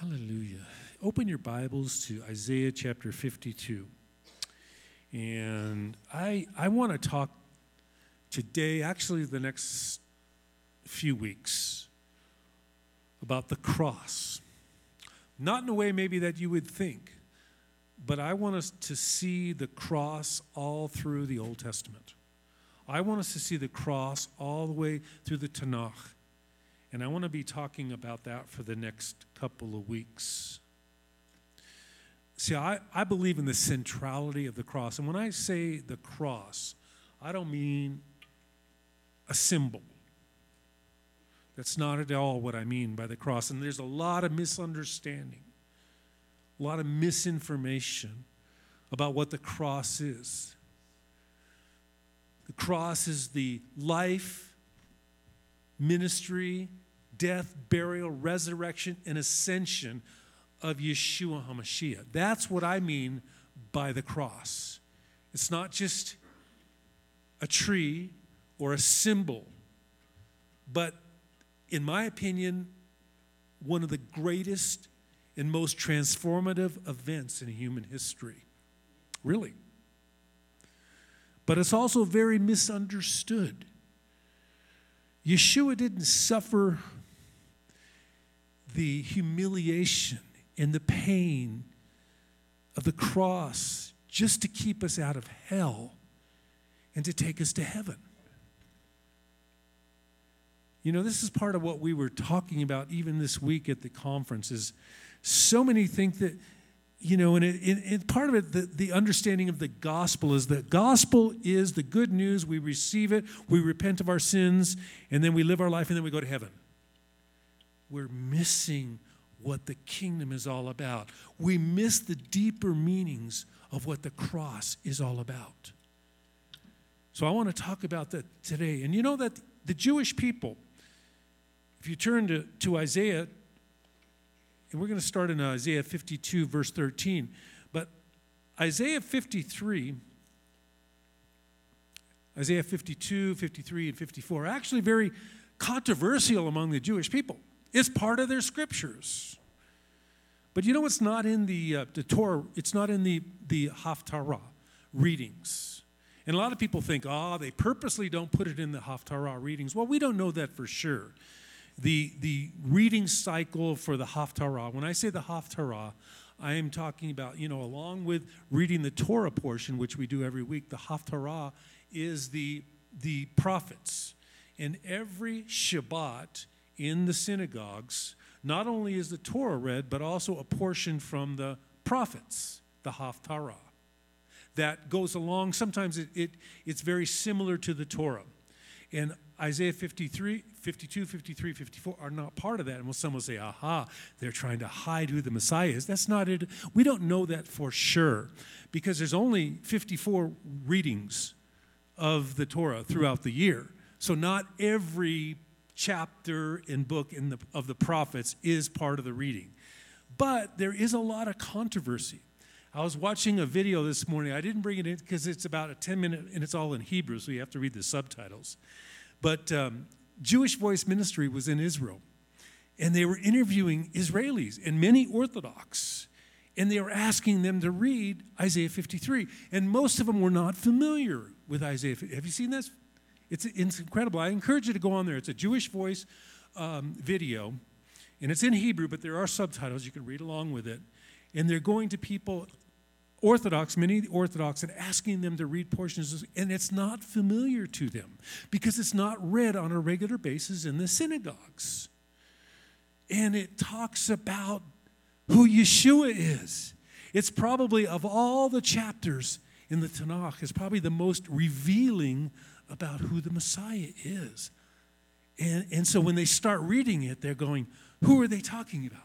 Hallelujah. Open your Bibles to Isaiah chapter 52. And I, I want to talk today, actually, the next few weeks, about the cross. Not in a way maybe that you would think, but I want us to see the cross all through the Old Testament. I want us to see the cross all the way through the Tanakh. And I want to be talking about that for the next couple of weeks. See, I, I believe in the centrality of the cross. And when I say the cross, I don't mean a symbol. That's not at all what I mean by the cross. And there's a lot of misunderstanding, a lot of misinformation about what the cross is. The cross is the life, ministry, death, burial, resurrection, and ascension of Yeshua HaMashiach. That's what I mean by the cross. It's not just a tree or a symbol, but in my opinion, one of the greatest and most transformative events in human history. Really. But it's also very misunderstood. Yeshua didn't suffer the humiliation and the pain of the cross just to keep us out of hell and to take us to heaven. You know, this is part of what we were talking about even this week at the conference is so many think that, you know, and, it, it, part of it, the, the understanding of the gospel is that gospel is the good news. We receive it, we repent of our sins, and then we live our life, and then we go to heaven we're missing what the kingdom is all about. We miss the deeper meanings of what the cross is all about. So I want to talk about that today. And you know that the Jewish people, if you turn to, to Isaiah, and we're going to start in Isaiah 52, verse 13, but Isaiah 53, Isaiah 52, 53, and 54 are actually very controversial among the Jewish people. It's part of their scriptures. But you know what's not in the, uh, the Torah? It's not in the, the Haftarah readings. And a lot of people think, oh, they purposely don't put it in the Haftarah readings. Well, we don't know that for sure. The, the reading cycle for the Haftarah, when I say the Haftarah, I am talking about, you know, along with reading the Torah portion, which we do every week, the Haftarah is the, the prophets. And every Shabbat, in the synagogues, not only is the Torah read, but also a portion from the prophets, the Haftarah, that goes along. Sometimes it, it, it's very similar to the Torah. And Isaiah 53, 52, 53, 54 are not part of that. And some will say, aha, they're trying to hide who the Messiah is. That's not it. We don't know that for sure because there's only 54 readings of the Torah throughout the year. So not every chapter and book in the, of the prophets is part of the reading. But there is a lot of controversy. I was watching a video this morning. I didn't bring it in because it's about a 10 minute and it's all in Hebrew, so you have to read the subtitles. But um, Jewish Voice Ministry was in Israel, and they were interviewing Israelis and many Orthodox, and they were asking them to read Isaiah 53. And most of them were not familiar with Isaiah. Have you seen this? It's, it's incredible. I encourage you to go on there. It's a Jewish voice um, video, and it's in Hebrew, but there are subtitles. You can read along with it. And they're going to people, Orthodox, many Orthodox, and asking them to read portions, and it's not familiar to them because it's not read on a regular basis in the synagogues. And it talks about who Yeshua is. It's probably, of all the chapters in the Tanakh, is probably the most revealing about who the Messiah is. And, and so when they start reading it, they're going, who are they talking about?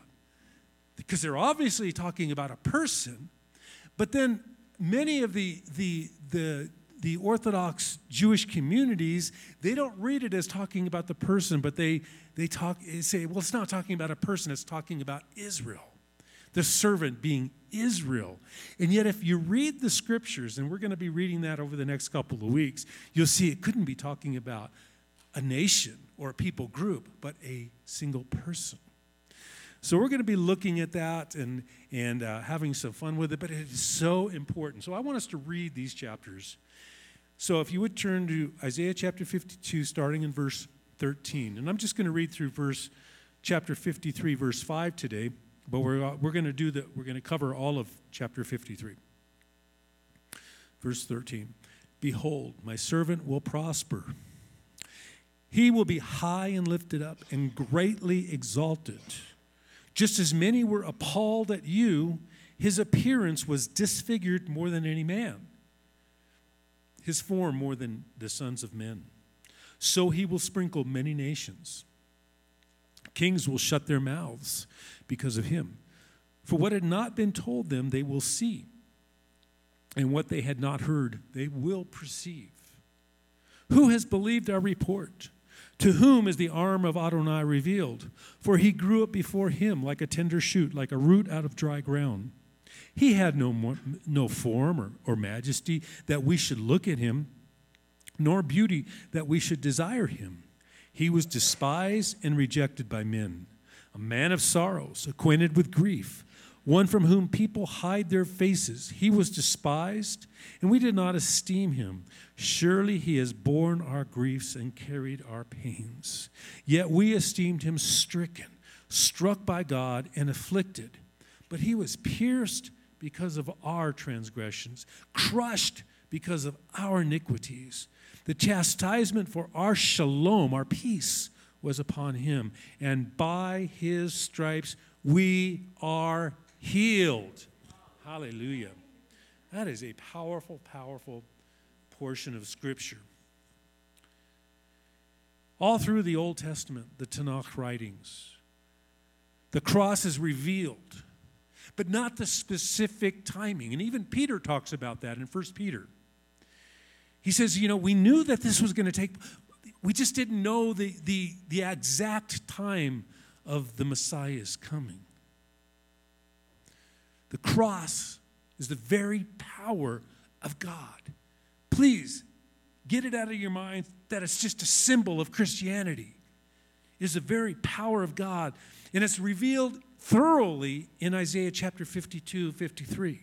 Because they're obviously talking about a person, but then many of the, the, the, the Orthodox Jewish communities, they don't read it as talking about the person, but they, they talk, they say, well, it's not talking about a person, it's talking about Israel the servant being Israel. And yet, if you read the scriptures, and we're going to be reading that over the next couple of weeks, you'll see it couldn't be talking about a nation or a people group, but a single person. So we're going to be looking at that and, and uh, having some fun with it, but it is so important. So I want us to read these chapters. So if you would turn to Isaiah chapter 52, starting in verse 13. And I'm just going to read through verse chapter 53, verse 5 today, but we're, uh, we're going to do that. We're going to cover all of chapter 53. Verse 13 Behold, my servant will prosper. He will be high and lifted up and greatly exalted. Just as many were appalled at you, his appearance was disfigured more than any man, his form more than the sons of men. So he will sprinkle many nations. Kings will shut their mouths because of him. For what had not been told them, they will see, and what they had not heard, they will perceive. Who has believed our report? To whom is the arm of Adonai revealed? For he grew up before him like a tender shoot, like a root out of dry ground. He had no, more, no form or, or majesty that we should look at him, nor beauty that we should desire him. He was despised and rejected by men, a man of sorrows, acquainted with grief one from whom people hide their faces. He was despised, and we did not esteem him. Surely he has borne our griefs and carried our pains. Yet we esteemed him stricken, struck by God, and afflicted. But he was pierced because of our transgressions, crushed because of our iniquities. The chastisement for our shalom, our peace, was upon him, and by his stripes we are healed. Hallelujah. That is a powerful, powerful portion of Scripture. All through the Old Testament, the Tanakh writings, the cross is revealed, but not the specific timing. And even Peter talks about that in 1 Peter. He says, you know, we knew that this was going to take, we just didn't know the, the, the exact time of the Messiah's coming. The cross is the very power of God. Please get it out of your mind that it's just a symbol of Christianity. It is the very power of God. And it's revealed thoroughly in Isaiah chapter 52, 53.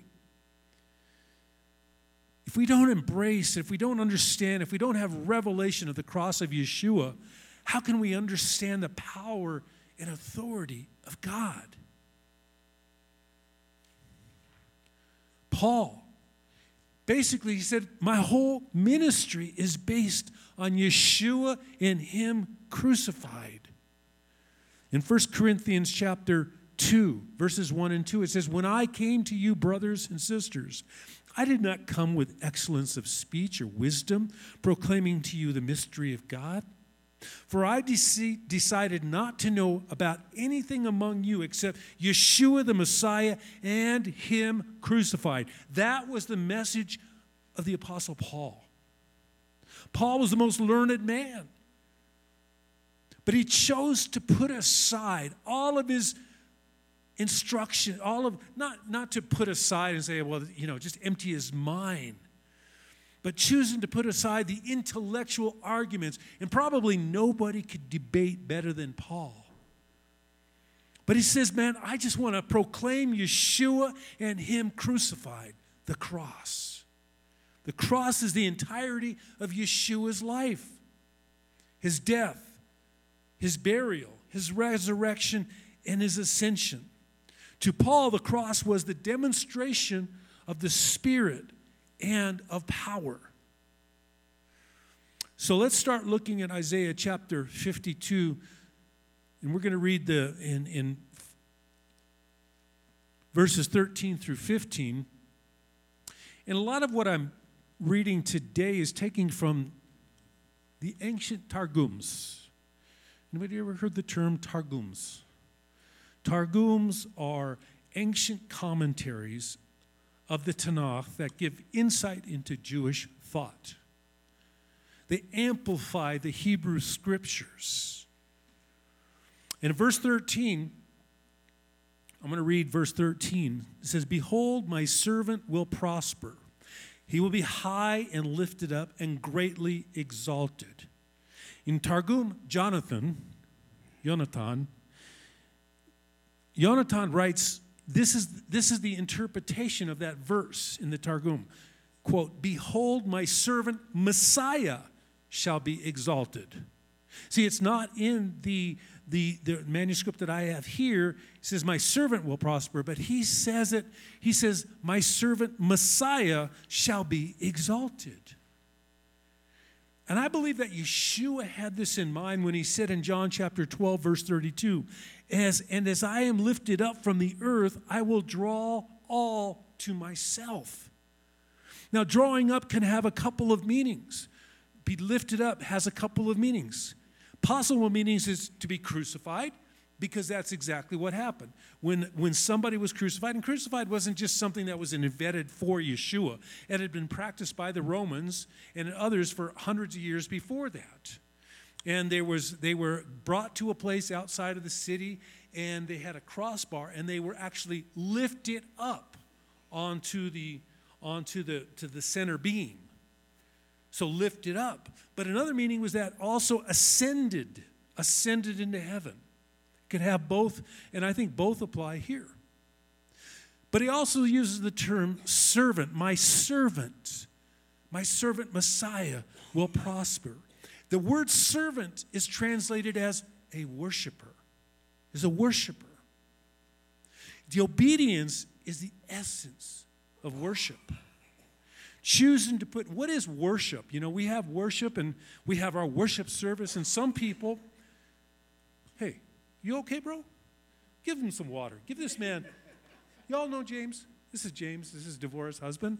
If we don't embrace, if we don't understand, if we don't have revelation of the cross of Yeshua, how can we understand the power and authority of God? Paul. Basically, he said, My whole ministry is based on Yeshua and Him crucified. In 1 Corinthians chapter 2, verses 1 and 2, it says, When I came to you, brothers and sisters, I did not come with excellence of speech or wisdom, proclaiming to you the mystery of God. For I de- decided not to know about anything among you except Yeshua the Messiah and Him crucified. That was the message of the Apostle Paul. Paul was the most learned man. But he chose to put aside all of his instruction, all of, not, not to put aside and say, well, you know, just empty his mind but choosing to put aside the intellectual arguments. And probably nobody could debate better than Paul. But he says, Man, I just want to proclaim Yeshua and Him crucified, the cross. The cross is the entirety of Yeshua's life his death, his burial, his resurrection, and his ascension. To Paul, the cross was the demonstration of the Spirit and of power. So let's start looking at Isaiah chapter 52, and we're going to read the in, in verses 13 through 15. And a lot of what I'm reading today is taking from the ancient Targums. Anybody ever heard the term Targums? Targums are ancient commentaries of the Tanakh that give insight into Jewish thought. They amplify the Hebrew scriptures. In verse 13, I'm going to read verse 13. It says, Behold, my servant will prosper. He will be high and lifted up and greatly exalted. In Targum, Jonathan, Jonathan, Yonatan writes, this is, this is the interpretation of that verse in the Targum. Quote, Behold, my servant Messiah shall be exalted. See, it's not in the, the, the manuscript that I have here. It says, My servant will prosper, but he says it, he says, My servant Messiah shall be exalted. And I believe that Yeshua had this in mind when he said in John chapter 12, verse 32, as, And as I am lifted up from the earth, I will draw all to myself. Now, drawing up can have a couple of meanings. Be lifted up has a couple of meanings. Possible meanings is to be crucified, because that's exactly what happened. When, when somebody was crucified, and crucified wasn't just something that was invented for Yeshua, it had been practiced by the Romans and others for hundreds of years before that. And there was, they were brought to a place outside of the city, and they had a crossbar, and they were actually lifted up onto the, onto the, to the center beam. So lifted up. But another meaning was that also ascended, ascended into heaven could have both, and I think both apply here. But he also uses the term servant, my servant, my servant Messiah will prosper. The word servant is translated as a worshiper, is a worshiper. The obedience is the essence of worship. Choosing to put, what is worship? You know, we have worship and we have our worship service, and some people, hey, you okay, bro? Give him some water. Give this man. Y'all know James? This is James. This is Devorah's husband.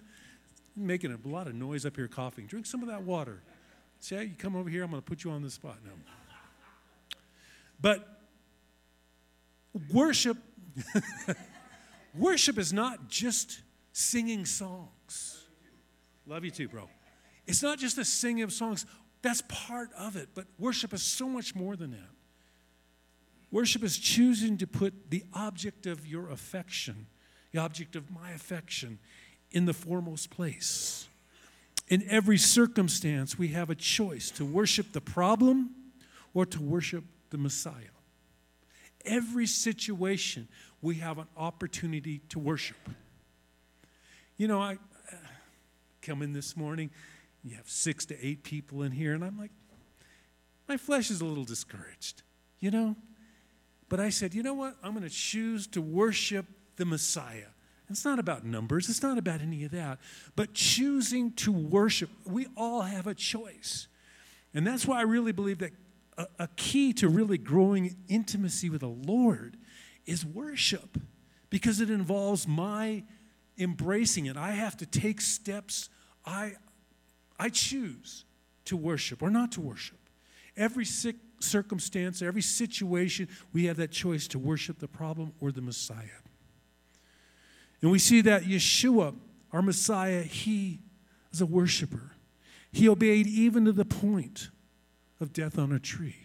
making a lot of noise up here coughing. Drink some of that water. See, you come over here, I'm going to put you on the spot now. But worship worship is not just singing songs. Love you too, bro. It's not just a singing of songs. That's part of it, but worship is so much more than that. Worship is choosing to put the object of your affection, the object of my affection, in the foremost place. In every circumstance, we have a choice to worship the problem or to worship the Messiah. Every situation, we have an opportunity to worship. You know, I uh, come in this morning, you have six to eight people in here, and I'm like, my flesh is a little discouraged. You know, but I said, you know what? I'm going to choose to worship the Messiah. It's not about numbers, it's not about any of that, but choosing to worship. We all have a choice. And that's why I really believe that a, a key to really growing intimacy with the Lord is worship because it involves my embracing it. I have to take steps. I, I choose to worship or not to worship. Every circumstance, every situation, we have that choice to worship the problem or the Messiah. And we see that Yeshua, our Messiah, he was a worshiper. He obeyed even to the point of death on a tree.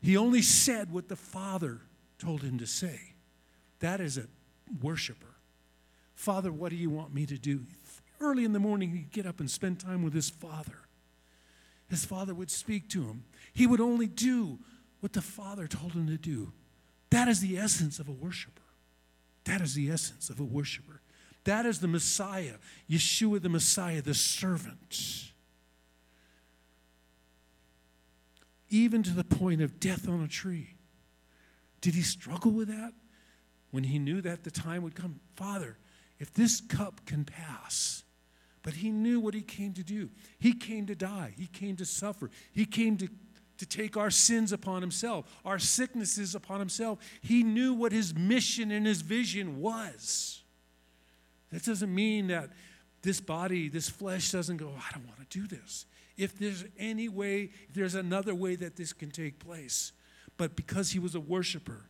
He only said what the Father told him to say. That is a worshiper. Father, what do you want me to do? Early in the morning, he'd get up and spend time with his Father his father would speak to him. He would only do what the father told him to do. That is the essence of a worshiper. That is the essence of a worshiper. That is the Messiah, Yeshua the Messiah, the servant. Even to the point of death on a tree. Did he struggle with that? When he knew that the time would come, Father, if this cup can pass, but he knew what he came to do. He came to die, he came to suffer, he came to, to take our sins upon himself, our sicknesses upon himself. He knew what his mission and his vision was. That doesn't mean that this body, this flesh doesn't go, I don't want to do this. If there's any way, if there's another way that this can take place. But because he was a worshiper,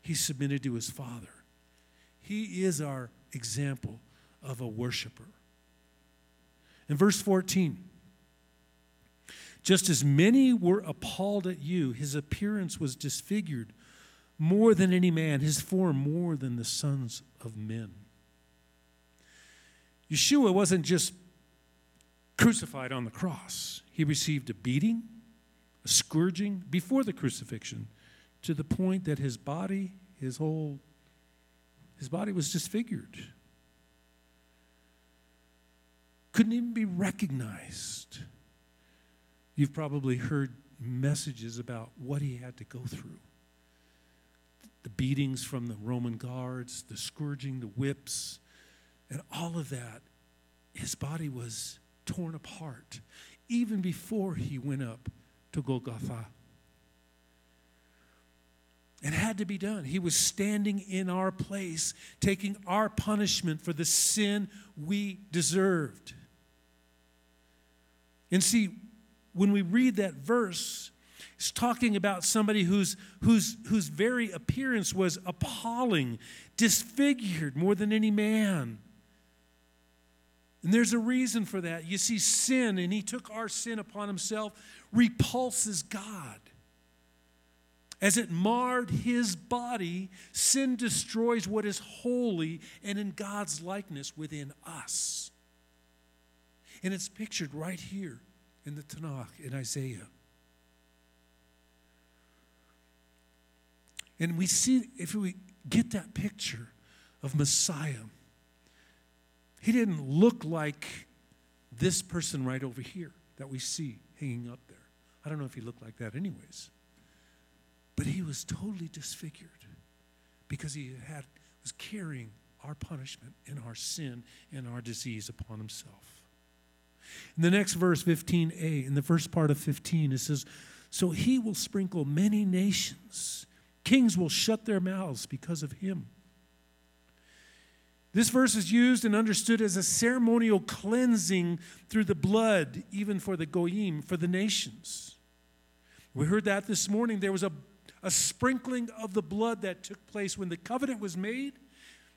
he submitted to his Father. He is our example of a worshiper. In verse 14, just as many were appalled at you, his appearance was disfigured more than any man, his form more than the sons of men. Yeshua wasn't just crucified on the cross, he received a beating, a scourging before the crucifixion, to the point that his body, his whole, his body was disfigured. Couldn't even be recognized. You've probably heard messages about what he had to go through the beatings from the Roman guards, the scourging, the whips, and all of that. His body was torn apart even before he went up to Golgotha. It had to be done. He was standing in our place, taking our punishment for the sin we deserved. And see, when we read that verse, it's talking about somebody whose, whose, whose very appearance was appalling, disfigured more than any man. And there's a reason for that. You see, sin, and he took our sin upon himself, repulses God. As it marred his body, sin destroys what is holy and in God's likeness within us. And it's pictured right here in the Tanakh, in Isaiah. And we see, if we get that picture of Messiah, he didn't look like this person right over here that we see hanging up there. I don't know if he looked like that, anyways. But he was totally disfigured because he had was carrying our punishment and our sin and our disease upon himself. In the next verse, 15a, in the first part of 15, it says, So he will sprinkle many nations. Kings will shut their mouths because of him. This verse is used and understood as a ceremonial cleansing through the blood, even for the goyim, for the nations. We heard that this morning. There was a, a sprinkling of the blood that took place when the covenant was made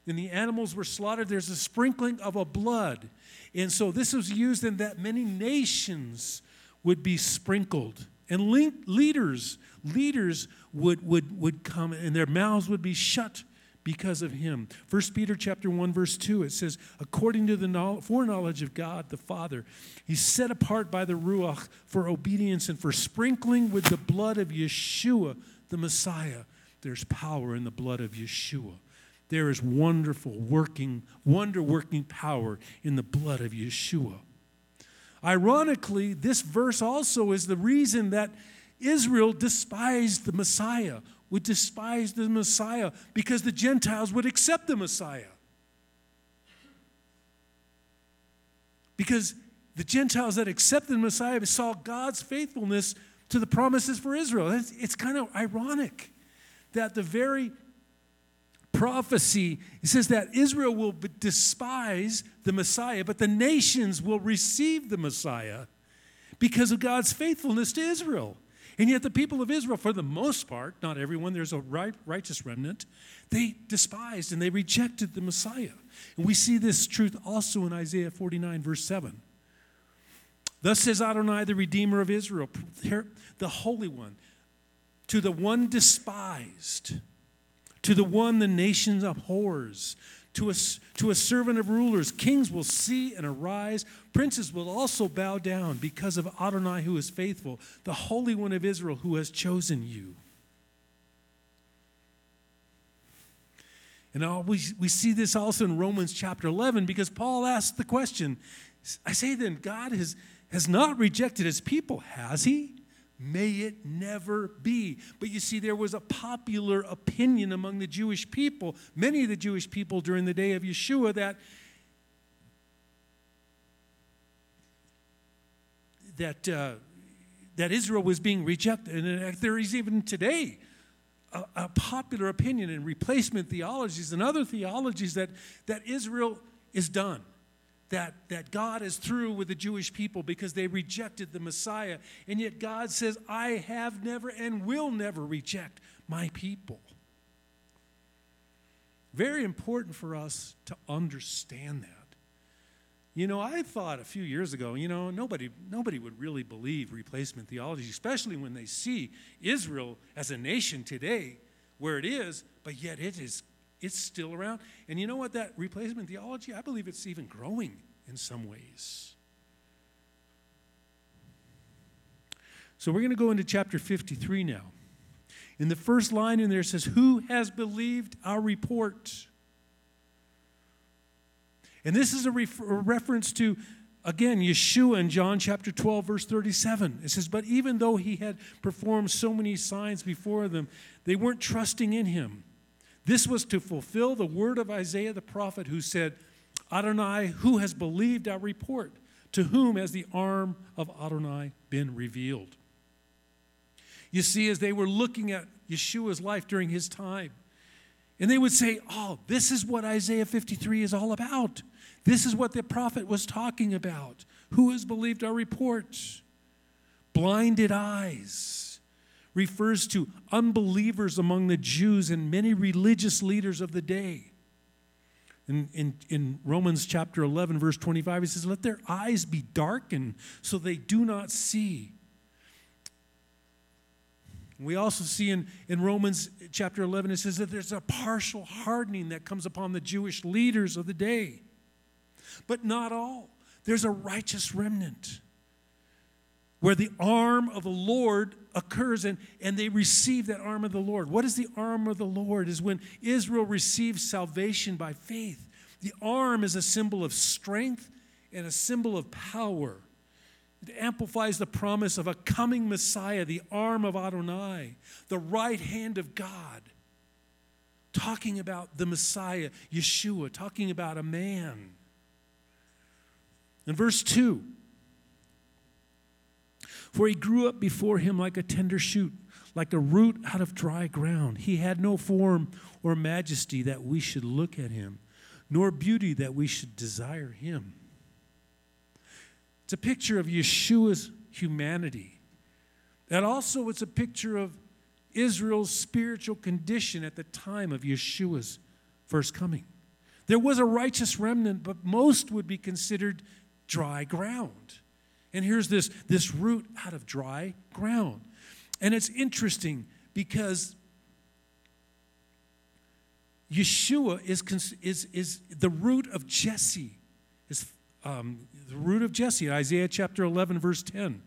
and the animals were slaughtered. There's a sprinkling of a blood. And so this was used in that many nations would be sprinkled. And leaders, leaders would, would, would come and their mouths would be shut because of him. 1 Peter chapter 1 verse 2 it says according to the foreknowledge of God the Father he's set apart by the ruach for obedience and for sprinkling with the blood of Yeshua the Messiah. There's power in the blood of Yeshua. There is wonderful working wonder working power in the blood of Yeshua. Ironically, this verse also is the reason that Israel despised the Messiah would despise the Messiah because the Gentiles would accept the Messiah. Because the Gentiles that accepted the Messiah saw God's faithfulness to the promises for Israel. It's, it's kind of ironic that the very prophecy it says that Israel will despise the Messiah, but the nations will receive the Messiah because of God's faithfulness to Israel. And yet, the people of Israel, for the most part, not everyone, there's a right, righteous remnant, they despised and they rejected the Messiah. And we see this truth also in Isaiah 49, verse 7. Thus says Adonai, the Redeemer of Israel, the Holy One, to the one despised, to the one the nations abhors, to a, to a servant of rulers. Kings will see and arise. Princes will also bow down because of Adonai who is faithful, the Holy One of Israel who has chosen you. And we, we see this also in Romans chapter 11 because Paul asked the question I say then, God has, has not rejected his people, has he? May it never be. But you see, there was a popular opinion among the Jewish people, many of the Jewish people during the day of Yeshua, that, that, uh, that Israel was being rejected. And there is even today a, a popular opinion in replacement theologies and other theologies that, that Israel is done that, that God is through with the Jewish people because they rejected the Messiah. And yet God says, I have never and will never reject my people. Very important for us to understand that. You know, I thought a few years ago, you know, nobody, nobody would really believe replacement theology, especially when they see Israel as a nation today where it is, but yet it is it's still around. And you know what? That replacement theology, I believe it's even growing in some ways. So we're going to go into chapter 53 now. In the first line in there says, Who has believed our report? And this is a, a reference to, again, Yeshua in John chapter 12, verse 37. It says, But even though he had performed so many signs before them, they weren't trusting in him. This was to fulfill the word of Isaiah the prophet, who said, Adonai, who has believed our report? To whom has the arm of Adonai been revealed? You see, as they were looking at Yeshua's life during his time, and they would say, Oh, this is what Isaiah 53 is all about. This is what the prophet was talking about. Who has believed our report? Blinded eyes refers to unbelievers among the Jews and many religious leaders of the day. In, in, in Romans chapter 11, verse 25, he says, Let their eyes be darkened so they do not see. We also see in, in Romans chapter 11, it says that there's a partial hardening that comes upon the Jewish leaders of the day. But not all. There's a righteous remnant where the arm of the Lord occurs and, and they receive that arm of the Lord. What is the arm of the Lord? Is when Israel receives salvation by faith. The arm is a symbol of strength and a symbol of power. It amplifies the promise of a coming Messiah, the arm of Adonai, the right hand of God. Talking about the Messiah, Yeshua, talking about a man. In verse 2, for he grew up before him like a tender shoot, like a root out of dry ground. He had no form or majesty that we should look at him, nor beauty that we should desire him. It's a picture of Yeshua's humanity. And also, it's a picture of Israel's spiritual condition at the time of Yeshua's first coming. There was a righteous remnant, but most would be considered dry ground. And here's this, this root out of dry ground. And it's interesting because Yeshua is, is, is the root of Jesse, is um, the root of Jesse, Isaiah chapter 11, verse 10.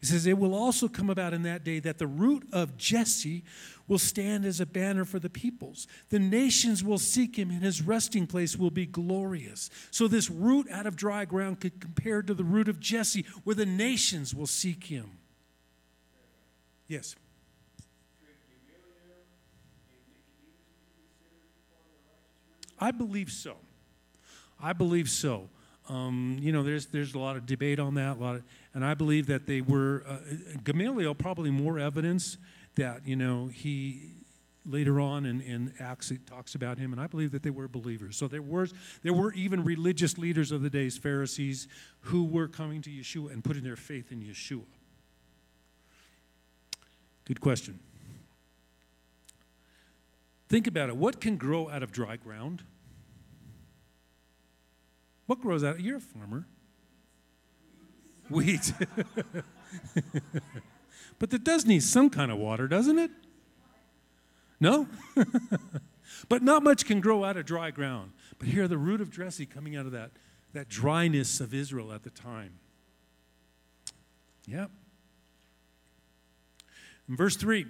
It says, It will also come about in that day that the root of Jesse will stand as a banner for the peoples. The nations will seek him, and his resting place will be glorious. So, this root out of dry ground could compare to the root of Jesse, where the nations will seek him. Yes. I believe so. I believe so. Um, you know, there's there's a lot of debate on that, a lot, of, and I believe that they were uh, Gamaliel probably more evidence that you know he later on in, in Acts it talks about him, and I believe that they were believers. So there was there were even religious leaders of the days, Pharisees, who were coming to Yeshua and putting their faith in Yeshua. Good question. Think about it. What can grow out of dry ground? What grows out? Of you're a farmer. Wheat. but it does need some kind of water, doesn't it? No? but not much can grow out of dry ground. But here, the root of Jesse coming out of that, that dryness of Israel at the time. Yep. In verse 3,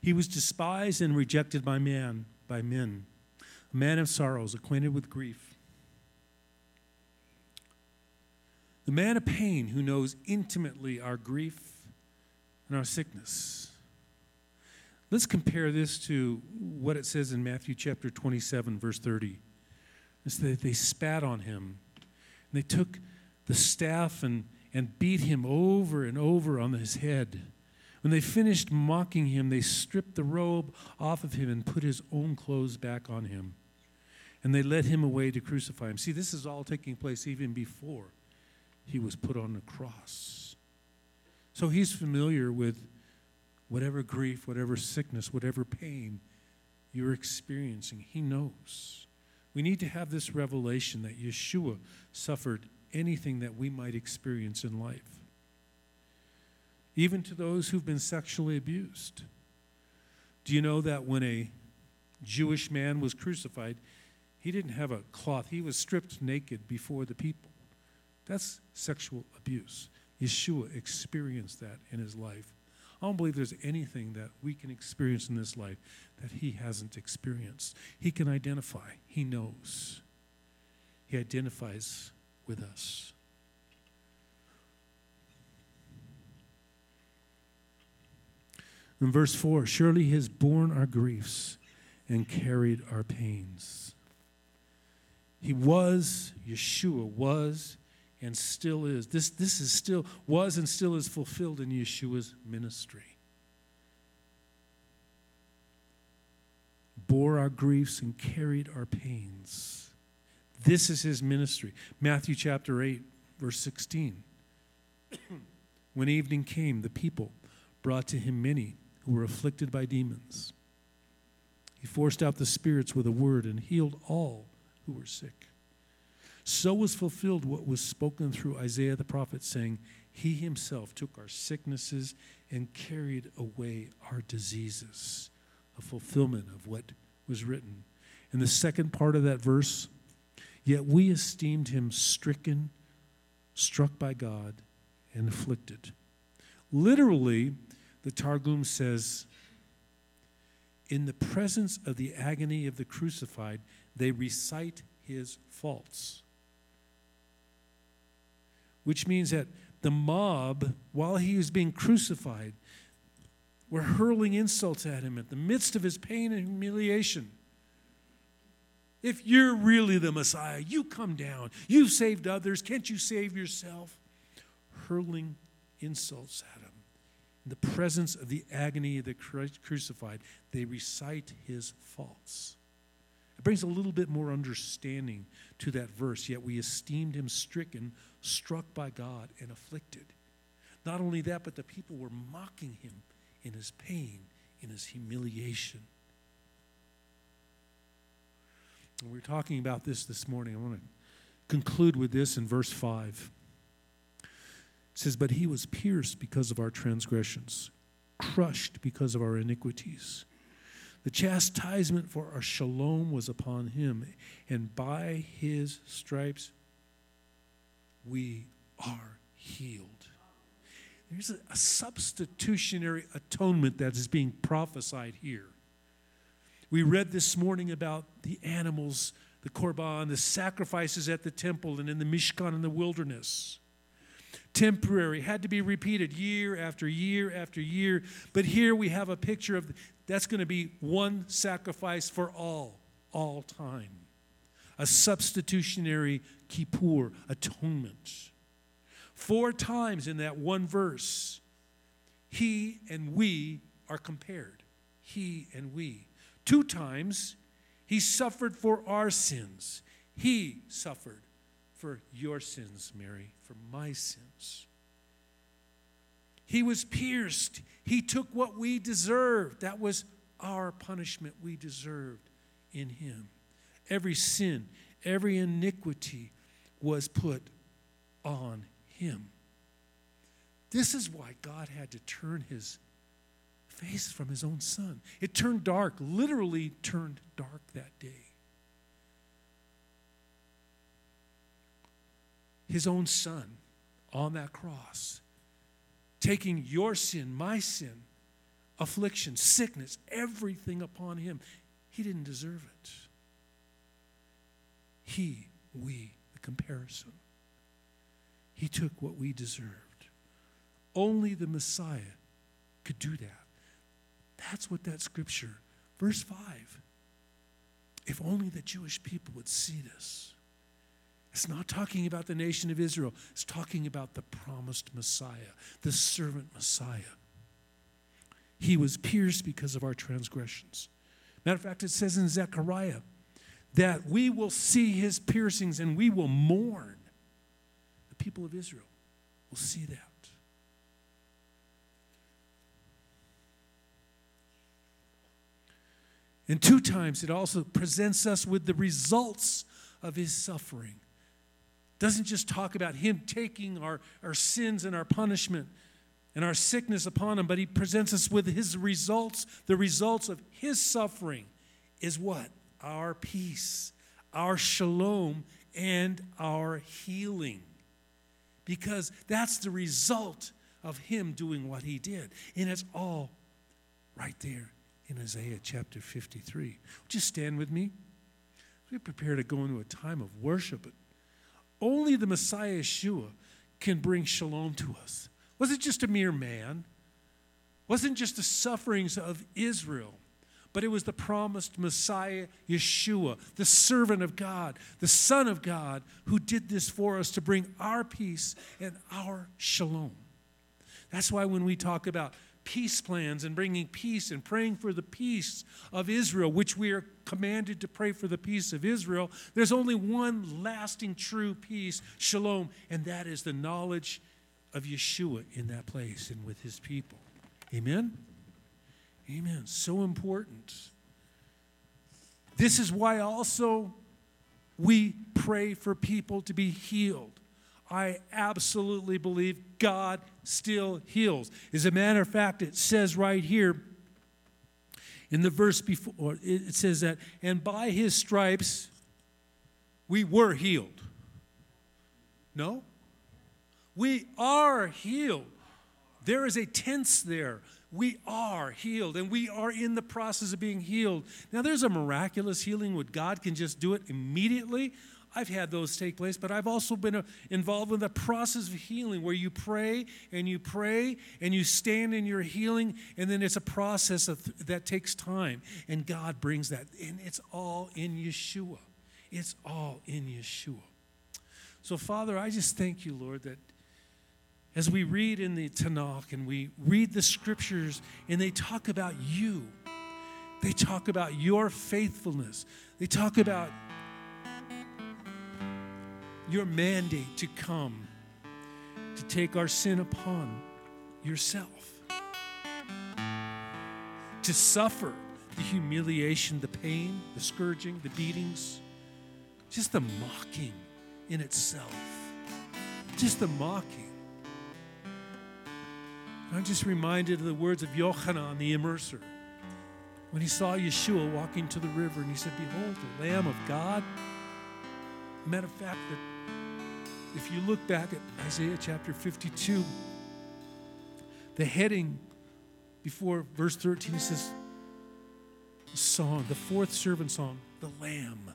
he was despised and rejected by man, by men, a man of sorrows, acquainted with grief. The man of pain who knows intimately our grief and our sickness. Let's compare this to what it says in Matthew chapter 27, verse 30. It's that they spat on him. And they took the staff and, and beat him over and over on his head. When they finished mocking him, they stripped the robe off of him and put his own clothes back on him. And they led him away to crucify him. See, this is all taking place even before he was put on the cross. So he's familiar with whatever grief, whatever sickness, whatever pain you're experiencing. He knows. We need to have this revelation that Yeshua suffered anything that we might experience in life, even to those who've been sexually abused. Do you know that when a Jewish man was crucified, he didn't have a cloth, he was stripped naked before the people? That's sexual abuse. Yeshua experienced that in his life. I don't believe there's anything that we can experience in this life that he hasn't experienced. He can identify, he knows. He identifies with us. In verse 4, surely he has borne our griefs and carried our pains. He was, Yeshua was, and still is. This, this is still, was and still is fulfilled in Yeshua's ministry. Bore our griefs and carried our pains. This is his ministry. Matthew chapter 8, verse 16. when evening came, the people brought to him many who were afflicted by demons. He forced out the spirits with a word and healed all who were sick. So was fulfilled what was spoken through Isaiah the prophet, saying, He himself took our sicknesses and carried away our diseases. A fulfillment of what was written. In the second part of that verse, yet we esteemed him stricken, struck by God, and afflicted. Literally, the Targum says, in the presence of the agony of the crucified, they recite his faults which means that the mob, while he was being crucified, were hurling insults at him in the midst of his pain and humiliation. If you're really the Messiah, you come down. You've saved others. Can't you save yourself? Hurling insults at him. In the presence of the agony of the crucified, they recite his faults. It brings a little bit more understanding to that verse. Yet we esteemed him stricken, struck by God, and afflicted. Not only that, but the people were mocking him in his pain, in his humiliation. And we're talking about this this morning. I want to conclude with this in verse 5. It says, But he was pierced because of our transgressions, crushed because of our iniquities. The chastisement for our shalom was upon him, and by his stripes we are healed. There's a, a substitutionary atonement that is being prophesied here. We read this morning about the animals, the korban, the sacrifices at the temple and in the Mishkan in the wilderness temporary, had to be repeated year after year after year. But here we have a picture of that's going to be one sacrifice for all, all time. A substitutionary kippur, atonement. Four times in that one verse, he and we are compared. He and we. Two times, he suffered for our sins. He suffered for your sins, Mary, for my sins. He was pierced. He took what we deserved. That was our punishment we deserved in Him. Every sin, every iniquity was put on Him. This is why God had to turn His face from His own Son. It turned dark, literally turned dark that day. His own Son on that cross taking your sin, my sin, affliction, sickness, everything upon him. He didn't deserve it. He, we, the comparison. He took what we deserved. Only the Messiah could do that. That's what that scripture, verse 5. If only the Jewish people would see this. It's not talking about the nation of Israel, it's talking about the promised Messiah, the servant Messiah. He was pierced because of our transgressions. Matter of fact, it says in Zechariah that we will see his piercings and we will mourn. The people of Israel will see that. And two times it also presents us with the results of his suffering doesn't just talk about him taking our, our sins and our punishment and our sickness upon him, but he presents us with his results. The results of his suffering is what? Our peace, our shalom, and our healing. Because that's the result of him doing what he did. And it's all right there in Isaiah chapter 53. Would you stand with me? We prepare to go into a time of worship, only the Messiah Yeshua can bring shalom to us. Was it just a mere man? Wasn't just the sufferings of Israel, but it was the promised Messiah Yeshua, the servant of God, the Son of God, who did this for us to bring our peace and our shalom. That's why when we talk about peace plans and bringing peace and praying for the peace of Israel, which we are commanded to pray for the peace of Israel, there's only one lasting true peace, shalom, and that is the knowledge of Yeshua in that place and with his people. Amen? Amen. So important. This is why also we pray for people to be healed. I absolutely believe God still heals. As a matter of fact, it says right here in the verse before, it says that, and by his stripes we were healed. No? We are healed. There is a tense there. We are healed and we are in the process of being healed. Now, there's a miraculous healing where God can just do it immediately. I've had those take place, but I've also been uh, involved in the process of healing where you pray and you pray and you stand in your healing, and then it's a process of, that takes time, and God brings that. And it's all in Yeshua. It's all in Yeshua. So, Father, I just thank you, Lord, that as we read in the Tanakh and we read the scriptures and they talk about you, they talk about your faithfulness, they talk about your mandate to come to take our sin upon yourself, to suffer the humiliation, the pain, the scourging, the beatings, just the mocking in itself, just the mocking. I'm just reminded of the words of Yochanan, the immerser, when he saw Yeshua walking to the river and he said, Behold, the Lamb of God. Matter of fact, that if you look back at Isaiah chapter 52, the heading before verse 13 says, song, the fourth servant song, the Lamb.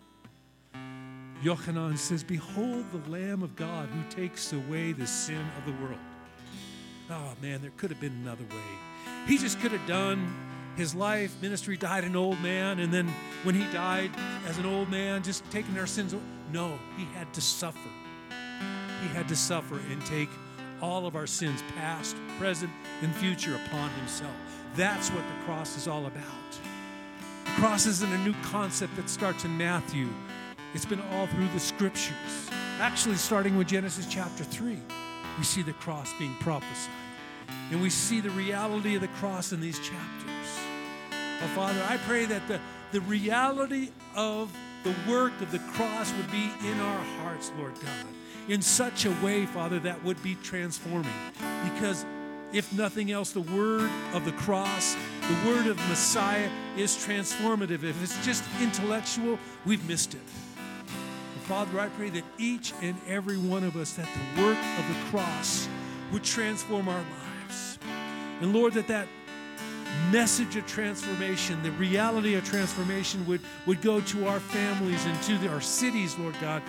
Yochanan says, Behold the Lamb of God who takes away the sin of the world. Oh man, there could have been another way. He just could have done his life, ministry, died an old man, and then when he died as an old man, just taking our sins. No, he had to suffer. He had to suffer and take all of our sins, past, present, and future, upon himself. That's what the cross is all about. The cross isn't a new concept that starts in Matthew, it's been all through the scriptures. Actually, starting with Genesis chapter 3, we see the cross being prophesied. And we see the reality of the cross in these chapters. Oh, Father, I pray that the, the reality of the work of the cross would be in our hearts, Lord God in such a way, Father, that would be transforming. Because if nothing else, the word of the cross, the word of Messiah is transformative. If it's just intellectual, we've missed it. Father, I pray that each and every one of us, that the work of the cross would transform our lives. And Lord, that that message of transformation, the reality of transformation would, would go to our families and to the, our cities, Lord God,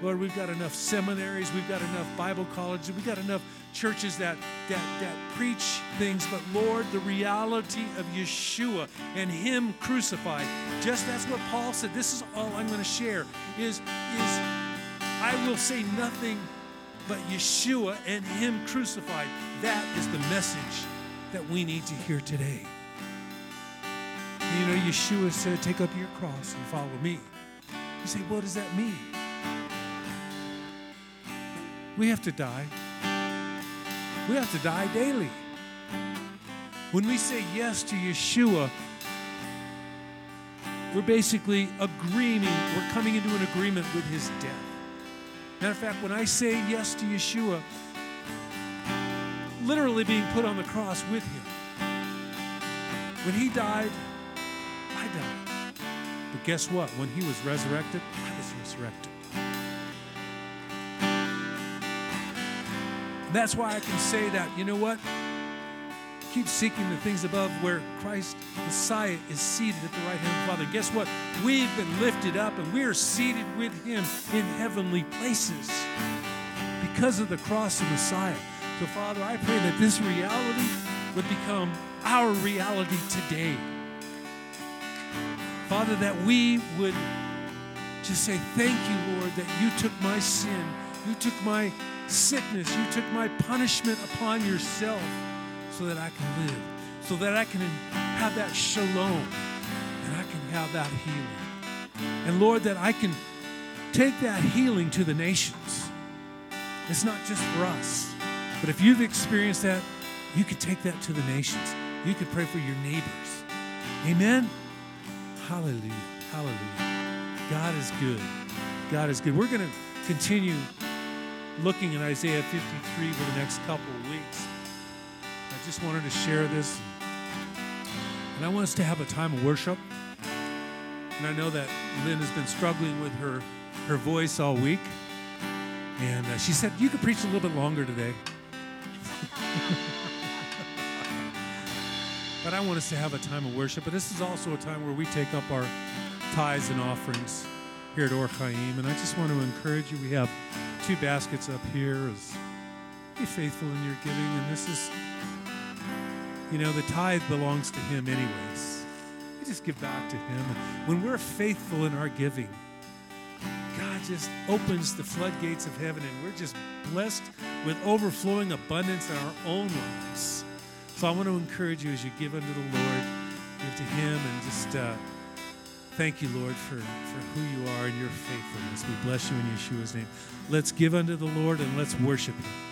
Lord, we've got enough seminaries, we've got enough Bible colleges, we've got enough churches that, that, that preach things, but Lord, the reality of Yeshua and Him crucified, just that's what Paul said. This is all I'm going to share is, is I will say nothing but Yeshua and Him crucified. That is the message that we need to hear today. You know, Yeshua said, Take up your cross and follow me. You say, What does that mean? We have to die. We have to die daily. When we say yes to Yeshua, we're basically agreeing, we're coming into an agreement with his death. Matter of fact, when I say yes to Yeshua, literally being put on the cross with him. When he died, I died. But guess what? When he was resurrected, I was resurrected. That's why I can say that, you know what? Keep seeking the things above where Christ, Messiah, is seated at the right hand of the Father. Guess what? We've been lifted up and we are seated with Him in heavenly places because of the cross of Messiah. So, Father, I pray that this reality would become our reality today. Father, that we would just say, Thank you, Lord, that you took my sin, you took my sickness, you took my punishment upon yourself so that I can live, so that I can have that shalom and I can have that healing. And Lord, that I can take that healing to the nations. It's not just for us, but if you've experienced that, you could take that to the nations. You could pray for your neighbors. Amen. Hallelujah. Hallelujah. God is good. God is good. We're going to continue looking at Isaiah 53 for the next couple of weeks. I just wanted to share this. And I want us to have a time of worship. And I know that Lynn has been struggling with her, her voice all week. And uh, she said, You could preach a little bit longer today. but I want us to have a time of worship. But this is also a time where we take up our tithes and offerings here at Or Chaim. And I just want to encourage you. We have two baskets up here. Is be faithful in your giving. And this is, you know, the tithe belongs to Him anyways. We just give back to Him. When we're faithful in our giving, God just opens the floodgates of heaven and we're just blessed with overflowing abundance in our own lives. So I want to encourage you as you give unto the Lord, give to Him, and just uh, thank you, Lord, for, for who you are and your faithfulness. We bless you in Yeshua's name. Let's give unto the Lord and let's worship Him.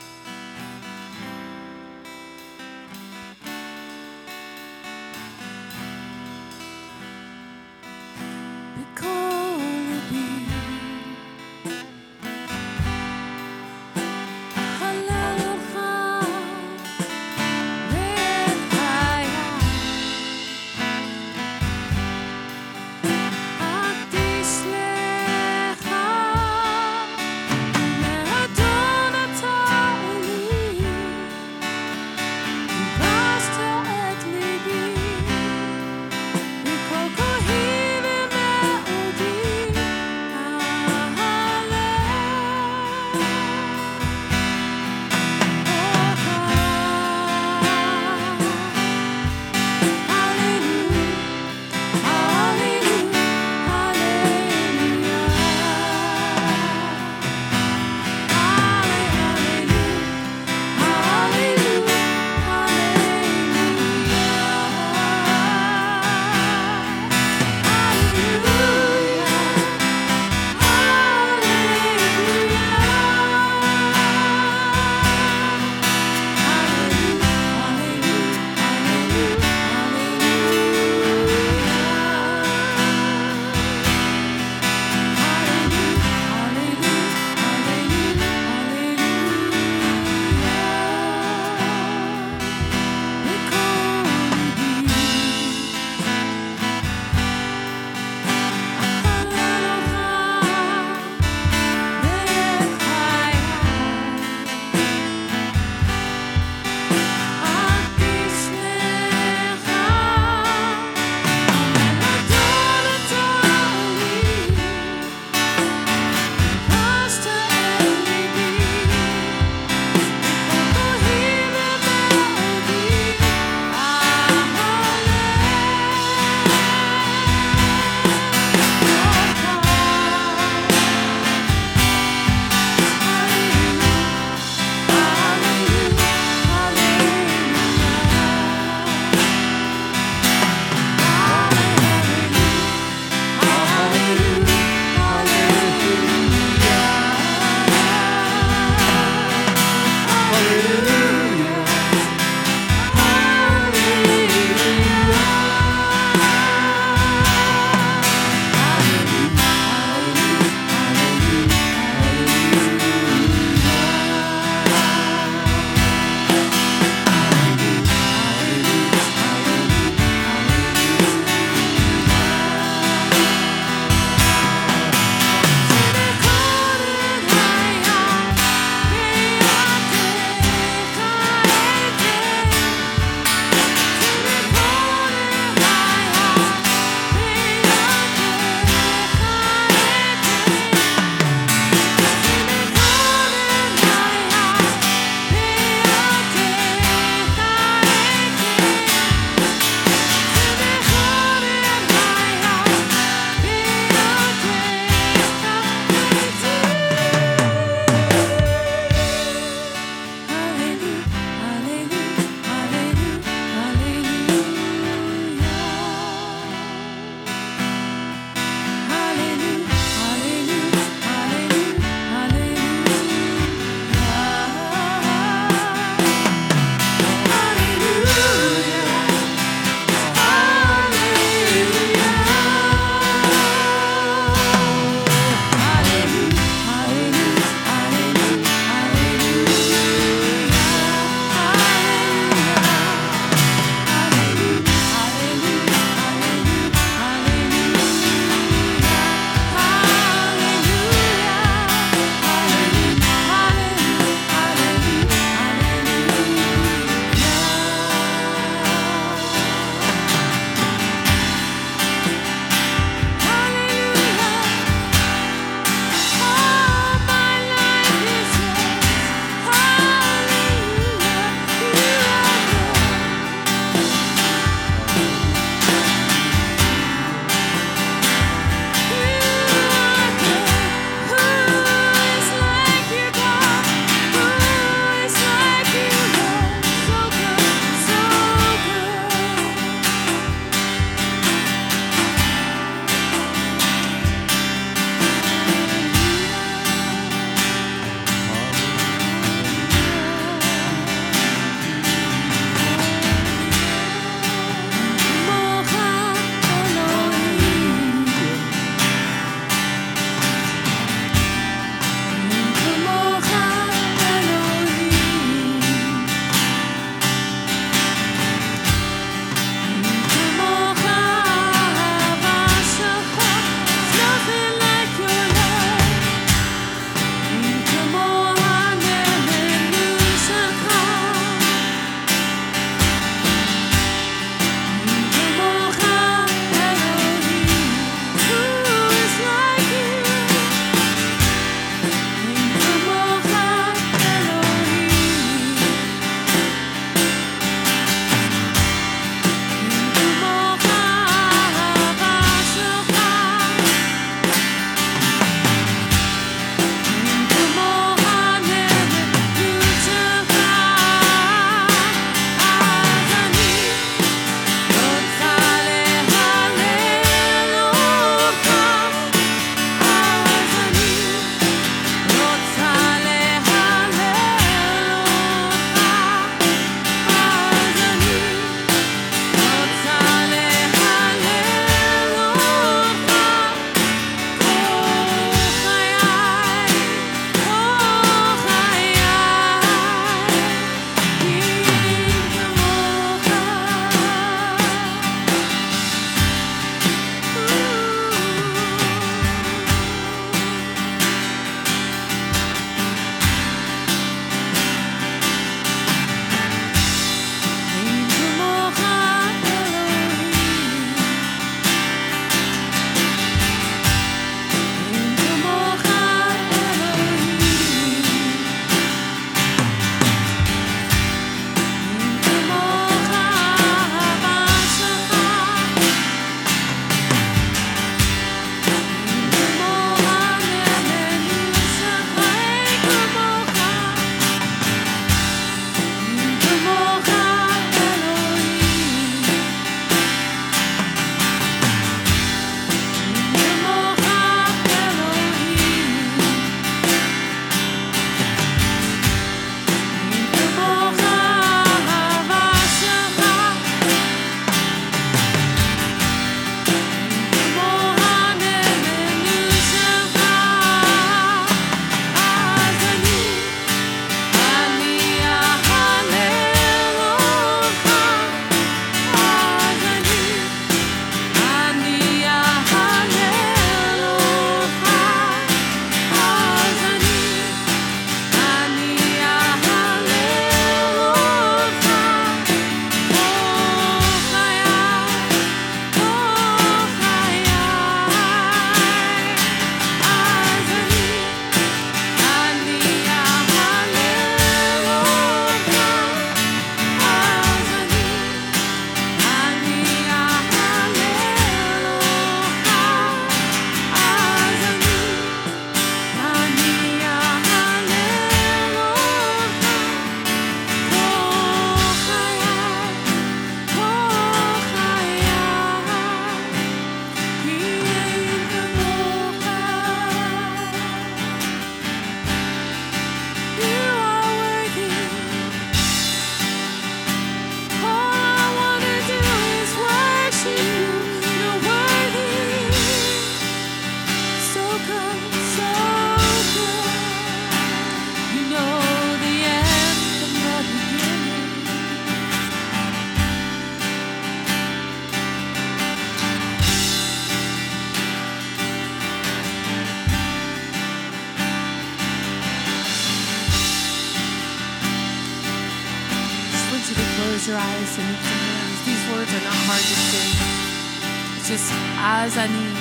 as need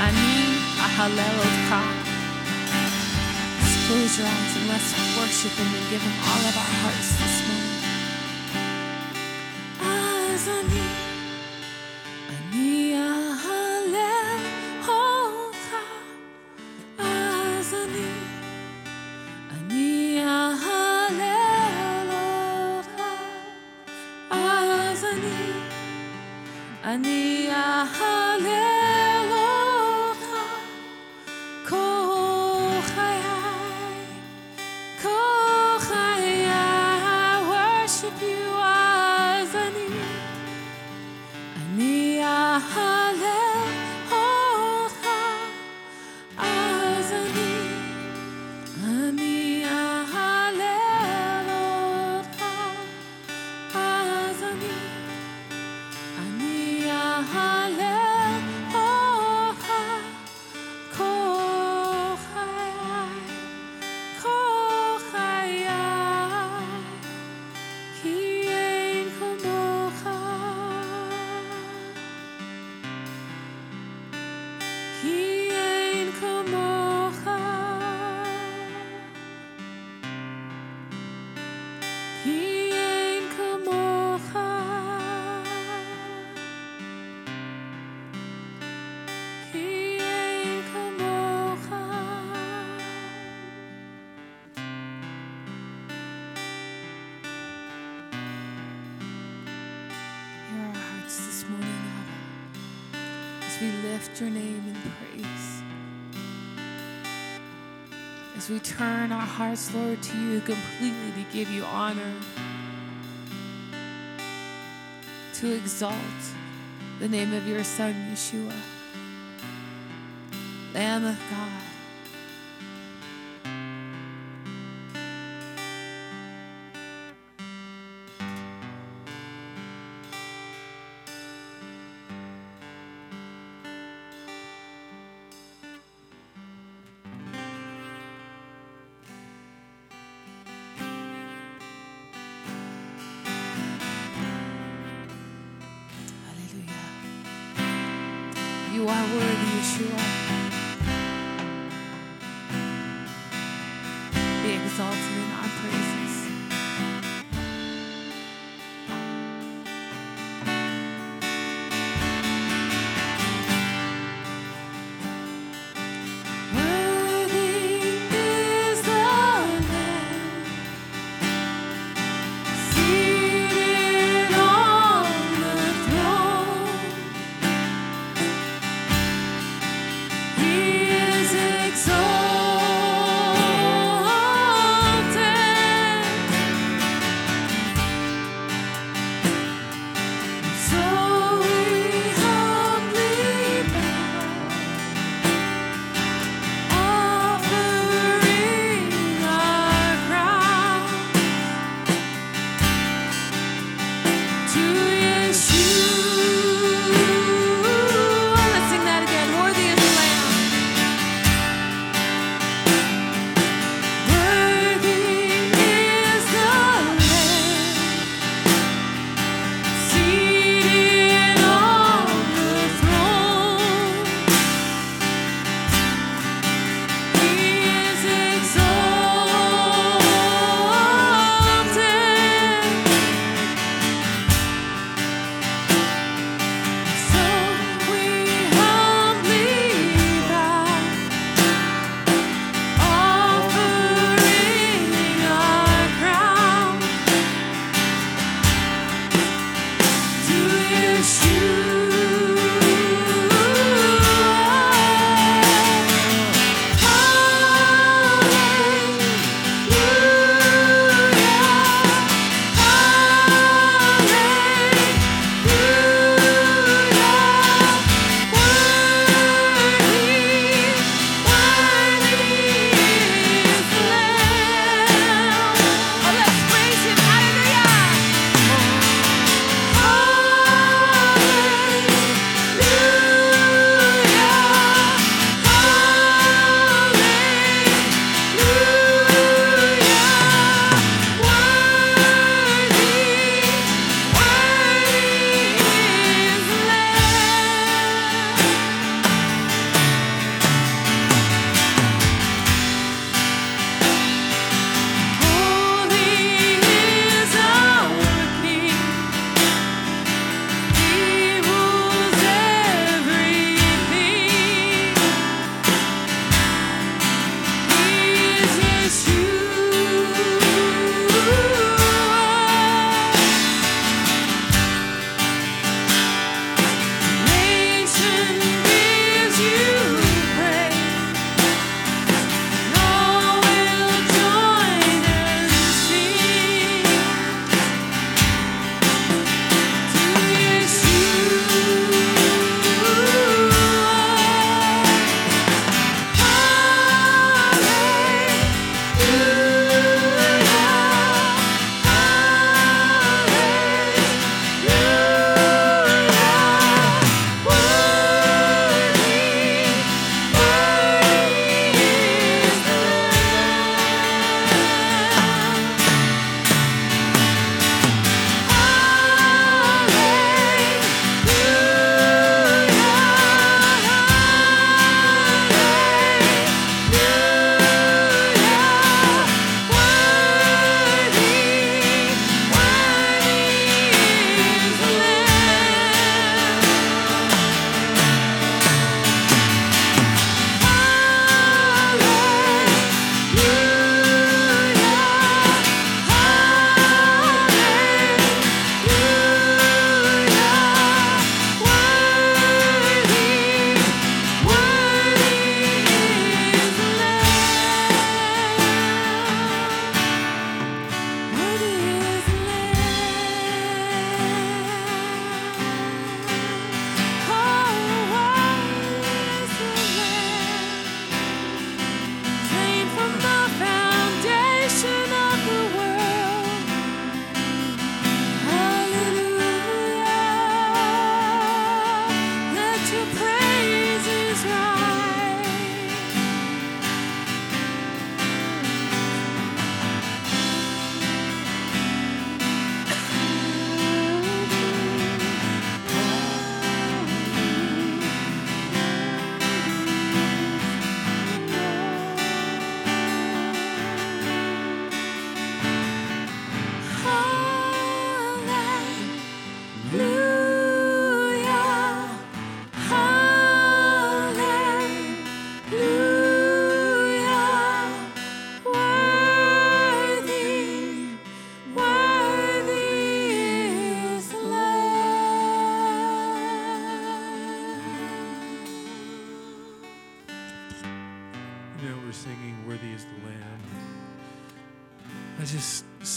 אני ההלל אותך. Let's close your eyes and let's worship Him and give Him all of our hearts this morning. As אני us, Lord, to you completely to give you honor, to exalt the name of your Son, Yeshua, Lamb of God.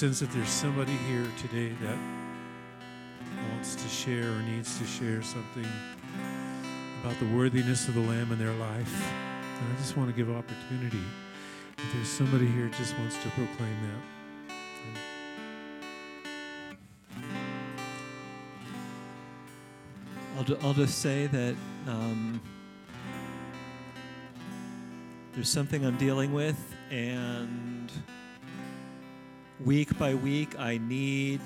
Sense that there's somebody here today that wants to share or needs to share something about the worthiness of the Lamb in their life. And I just want to give opportunity. If there's somebody here just wants to proclaim that. I'll, I'll just say that um, there's something I'm dealing with, and week by week, I need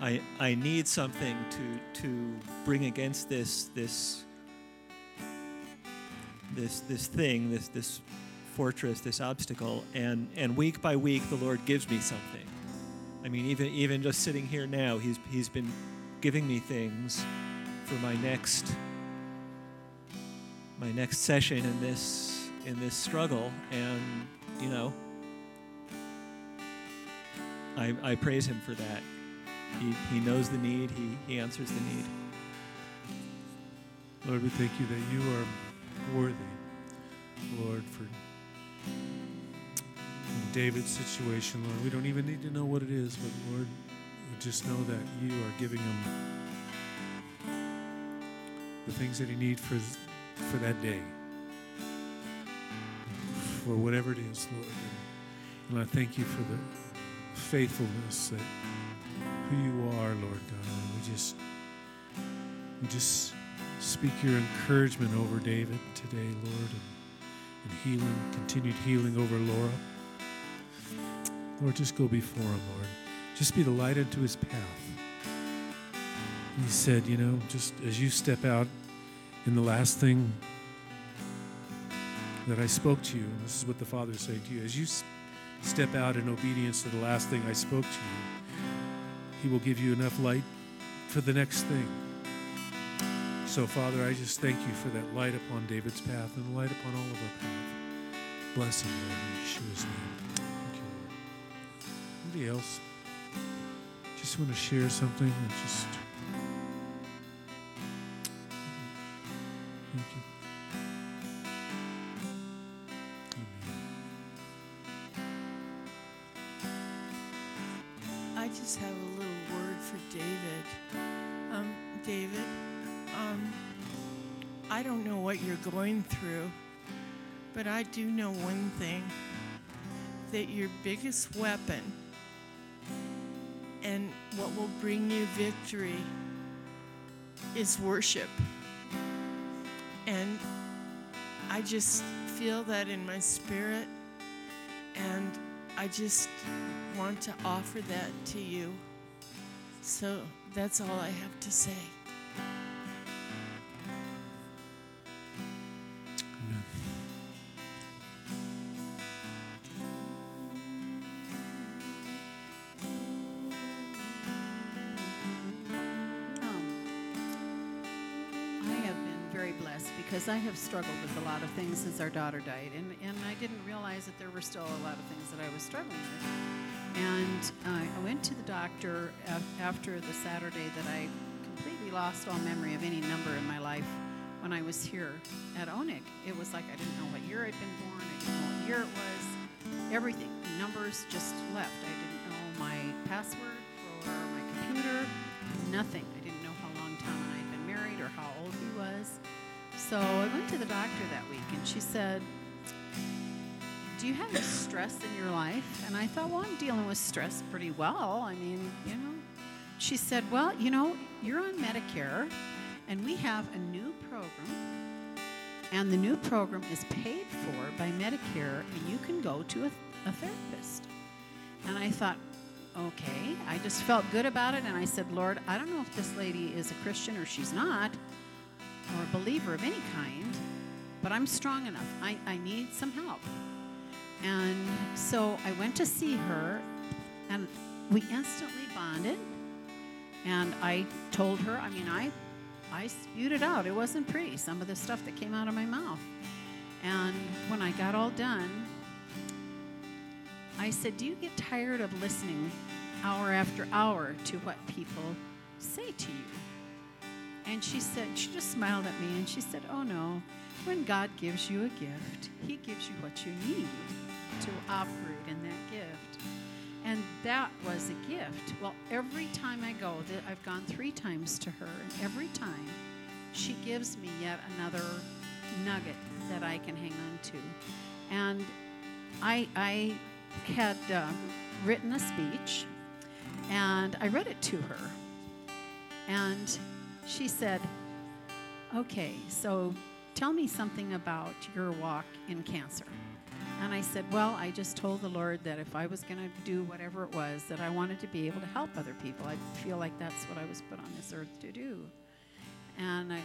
I I need something to to bring against this this this this thing this this fortress this obstacle and and week by week the Lord gives me something. I mean even even just sitting here now he's he's been giving me things for my next my next session in this in this struggle and you know I, I praise him for that he, he knows the need he, he answers the need Lord, we thank you that you are worthy, Lord, for David's situation, Lord. We don't even need to know what it is, but Lord, we just know that you are giving him the things that he needs for, for that day, for whatever it is, Lord. And, I thank you for the faithfulness that who you are, Lord God. We just, we just speak your encouragement over David today, Lord, and, and healing, continued healing over Laura. Lord, just go before him, Lord. Just be the light unto his path. He said, you know, just as you step out in the last thing that I spoke to you, and this is what the Father is saying to you, as you step out in obedience to the last thing I spoke to you, he will give you enough light for the next thing. So, Father, I just thank you for that light upon David's path and the light upon all of our path. Bless him, Lord, in Yeshua's name. Thank you, Lord. Anybody else? Just want to share something and just. Thank you. Through, but I do know one thing that your biggest weapon and what will bring you victory is worship. And I just feel that in my spirit, and I just want to offer that to you. So that's all I have to say. Because I have struggled with a lot of things since our daughter died, and, and I didn't realize that there were still a lot of things that I was struggling with. And uh, I went to the doctor af- after the Saturday that I completely lost all memory of any number in my life when I was here at ONIC. It was like I didn't know what year I'd been born, I didn't know what year it was, everything. Numbers just left. I didn't know my password for my computer, nothing. I didn't know how long Tom and I had been married or how old he was. So I went to the doctor that week and she said, Do you have any stress in your life? And I thought, Well, I'm dealing with stress pretty well. I mean, you know. She said, Well, you know, you're on Medicare and we have a new program. And the new program is paid for by Medicare, and you can go to a, a therapist. And I thought, okay. I just felt good about it, and I said, Lord, I don't know if this lady is a Christian or she's not, or a believer of any kind, but I'm strong enough. I, I need some help. And so I went to see her, and we instantly bonded. And I told her, I mean, I, I spewed it out. It wasn't pretty, some of the stuff that came out of my mouth. And when I got all done, I said, Do you get tired of listening hour after hour to what people say to you? And she said, She just smiled at me and she said, Oh no. when God gives you a gift, He gives you what you need to operate in that gift. And that was a gift. Well, every time I go, I've gone three times to her, and every time she gives me yet another nugget that I can hang on to. And I, I had uh, written a speech, and I read it to her. And she said, Okay, so tell me something about your walk in cancer. And I said, Well, I just told the Lord that if I was going to do whatever it was, that I wanted to be able to help other people. I feel like that's what I was put on this earth to do. And I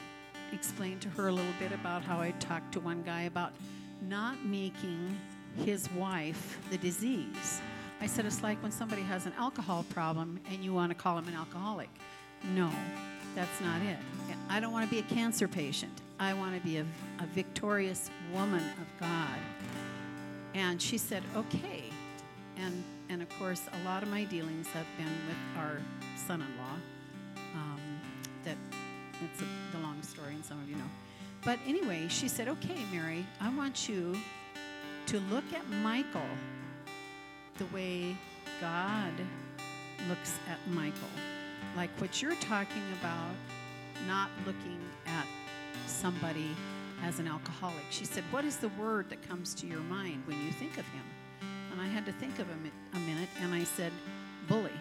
explained to her a little bit about how I talked to one guy about not making his wife the disease. I said, It's like when somebody has an alcohol problem and you want to call him an alcoholic. No, that's not it. I don't want to be a cancer patient. I want to be a, a victorious woman of God. And she said, okay. And, and of course, a lot of my dealings have been with our son in law. Um, that it's a, the long story, and some of you know. But anyway, she said, okay, Mary, I want you to look at Michael the way God looks at Michael. Like what you're talking about, not looking at somebody as an alcoholic. She said, What is the word that comes to your mind when you think of him? And I had to think of him a minute, and I said, Bully.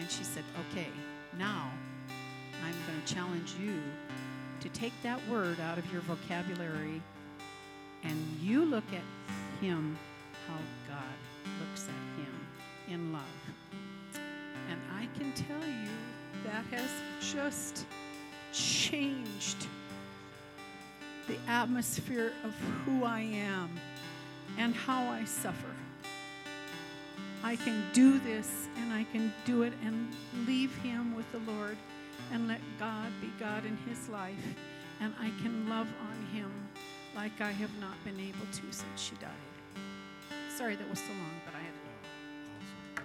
And she said, Okay, now I'm going to challenge you to take that word out of your vocabulary and you look at him how God looks at him in love. Can tell you that has just changed the atmosphere of who I am and how I suffer. I can do this and I can do it and leave him with the Lord and let God be God in his life. And I can love on him like I have not been able to since she died. Sorry that was so long, but I had to.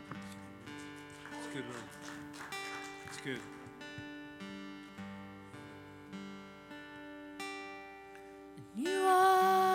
It's good. Good. You are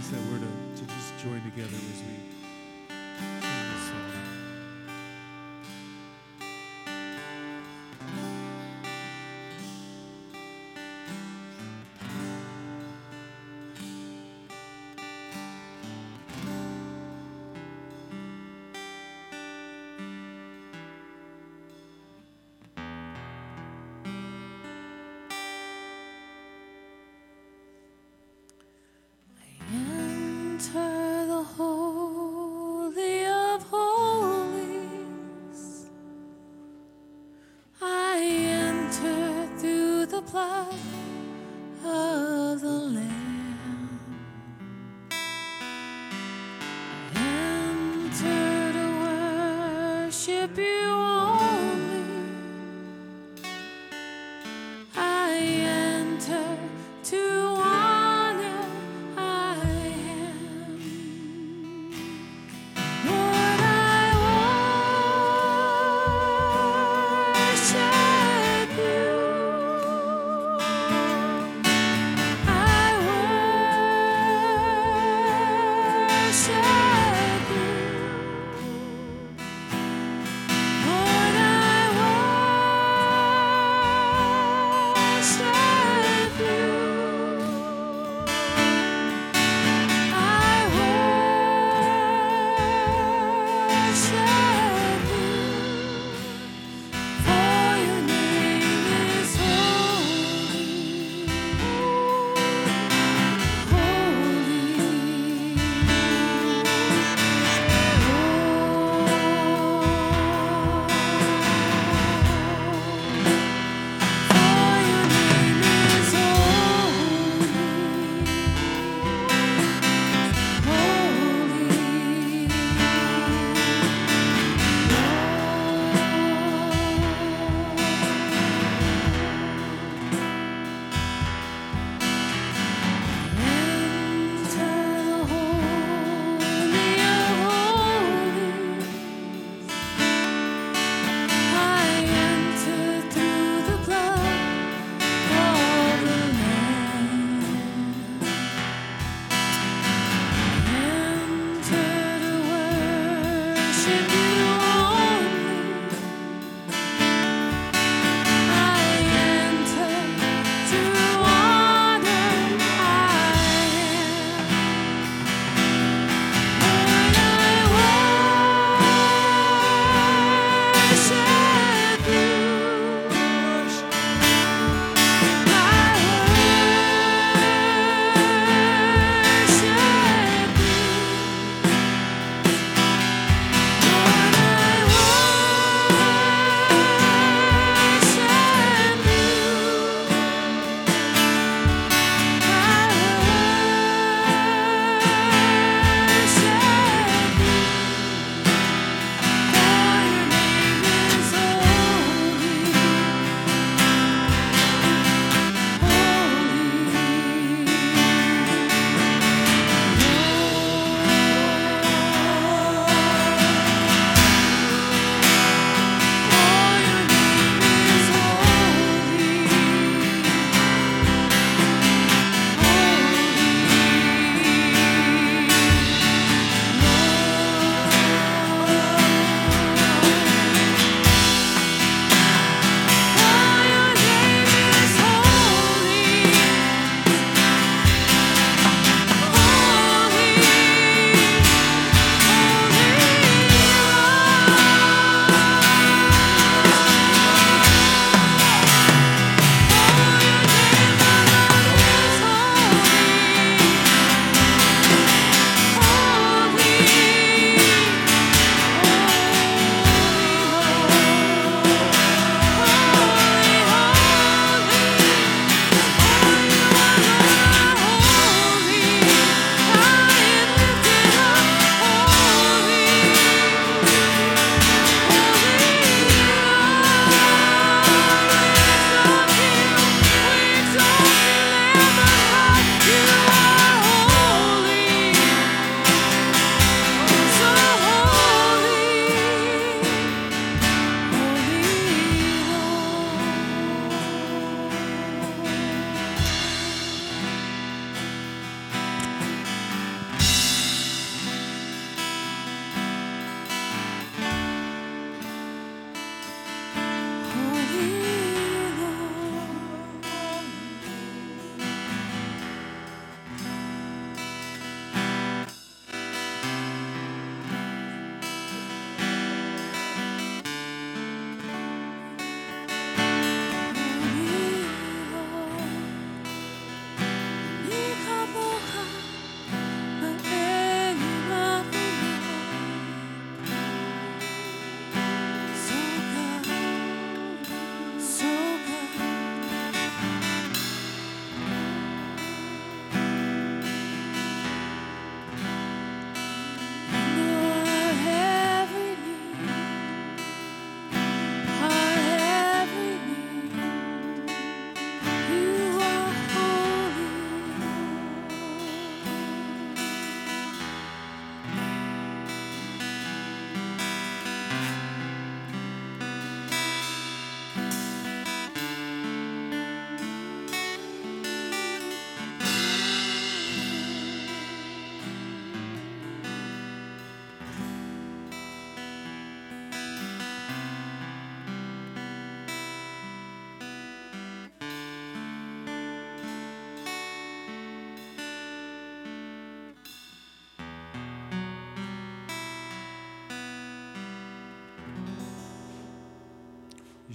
that we're to, to just join together as we winter.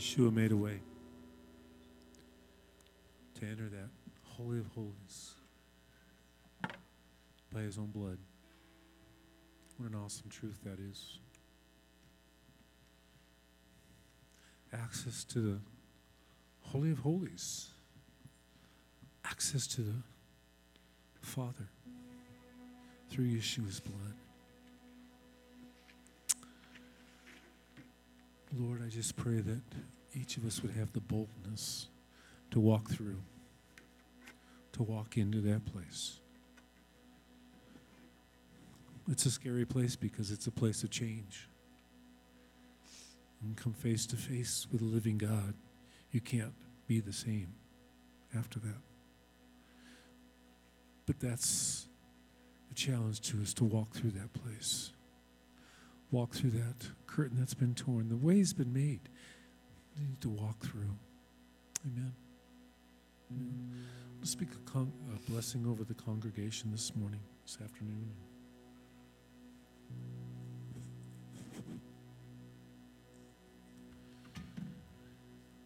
Yeshua made a way to enter that Holy of Holies by his own blood. What an awesome truth that is. Access to the Holy of Holies, access to the Father through Yeshua's blood. Lord, I just pray that each of us would have the boldness to walk through, to walk into that place. It's a scary place because it's a place of change. And come face to face with a living God, you can't be the same after that. But that's the challenge to us to walk through that place walk through that curtain that's been torn. The way's been made. Need to walk through. Amen. Amen. Let's speak a, con- a blessing over the congregation this morning, this afternoon.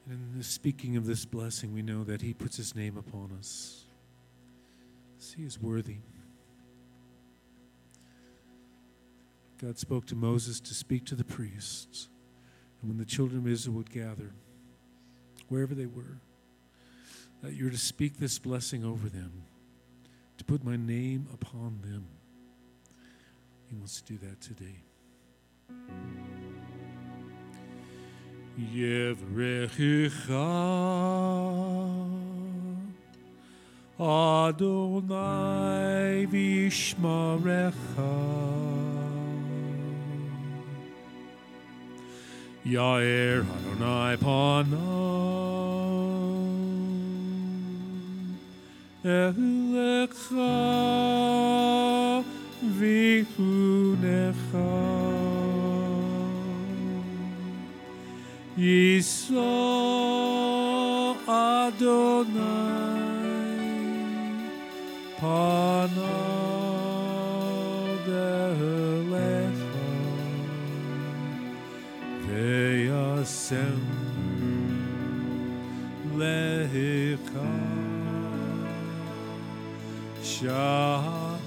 And in the speaking of this blessing, we know that He puts His name upon us. He is worthy. God spoke to Moses to speak to the priests. And when the children of Israel would gather, wherever they were, that you're to speak this blessing over them, to put my name upon them. He wants to do that today. Yevrechicha Adonai Vishmarecha Yair Adonai Panam Elecha Vichunecha Yisrael Adonai Panam Shalom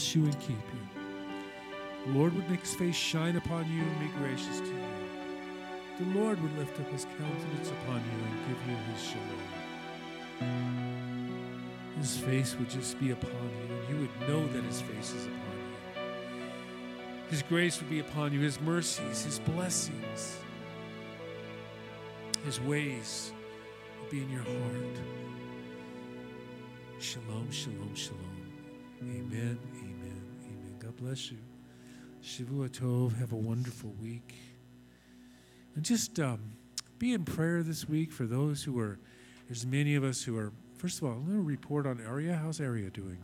bless you and keep you. The Lord would make his face shine upon you and be gracious to you. The Lord would lift up his countenance upon you and give you his shalom. His face would just be upon you, and you would know that his face is upon you. His grace would be upon you, his mercies, his blessings, his ways would be in your heart. Shalom, shalom, shalom. Amen, bless you. Shavua Tov. Have a wonderful week. And just um, be in prayer this week for those who are, there's many of us who are, first of all, going to report on Aria. How's Aria doing?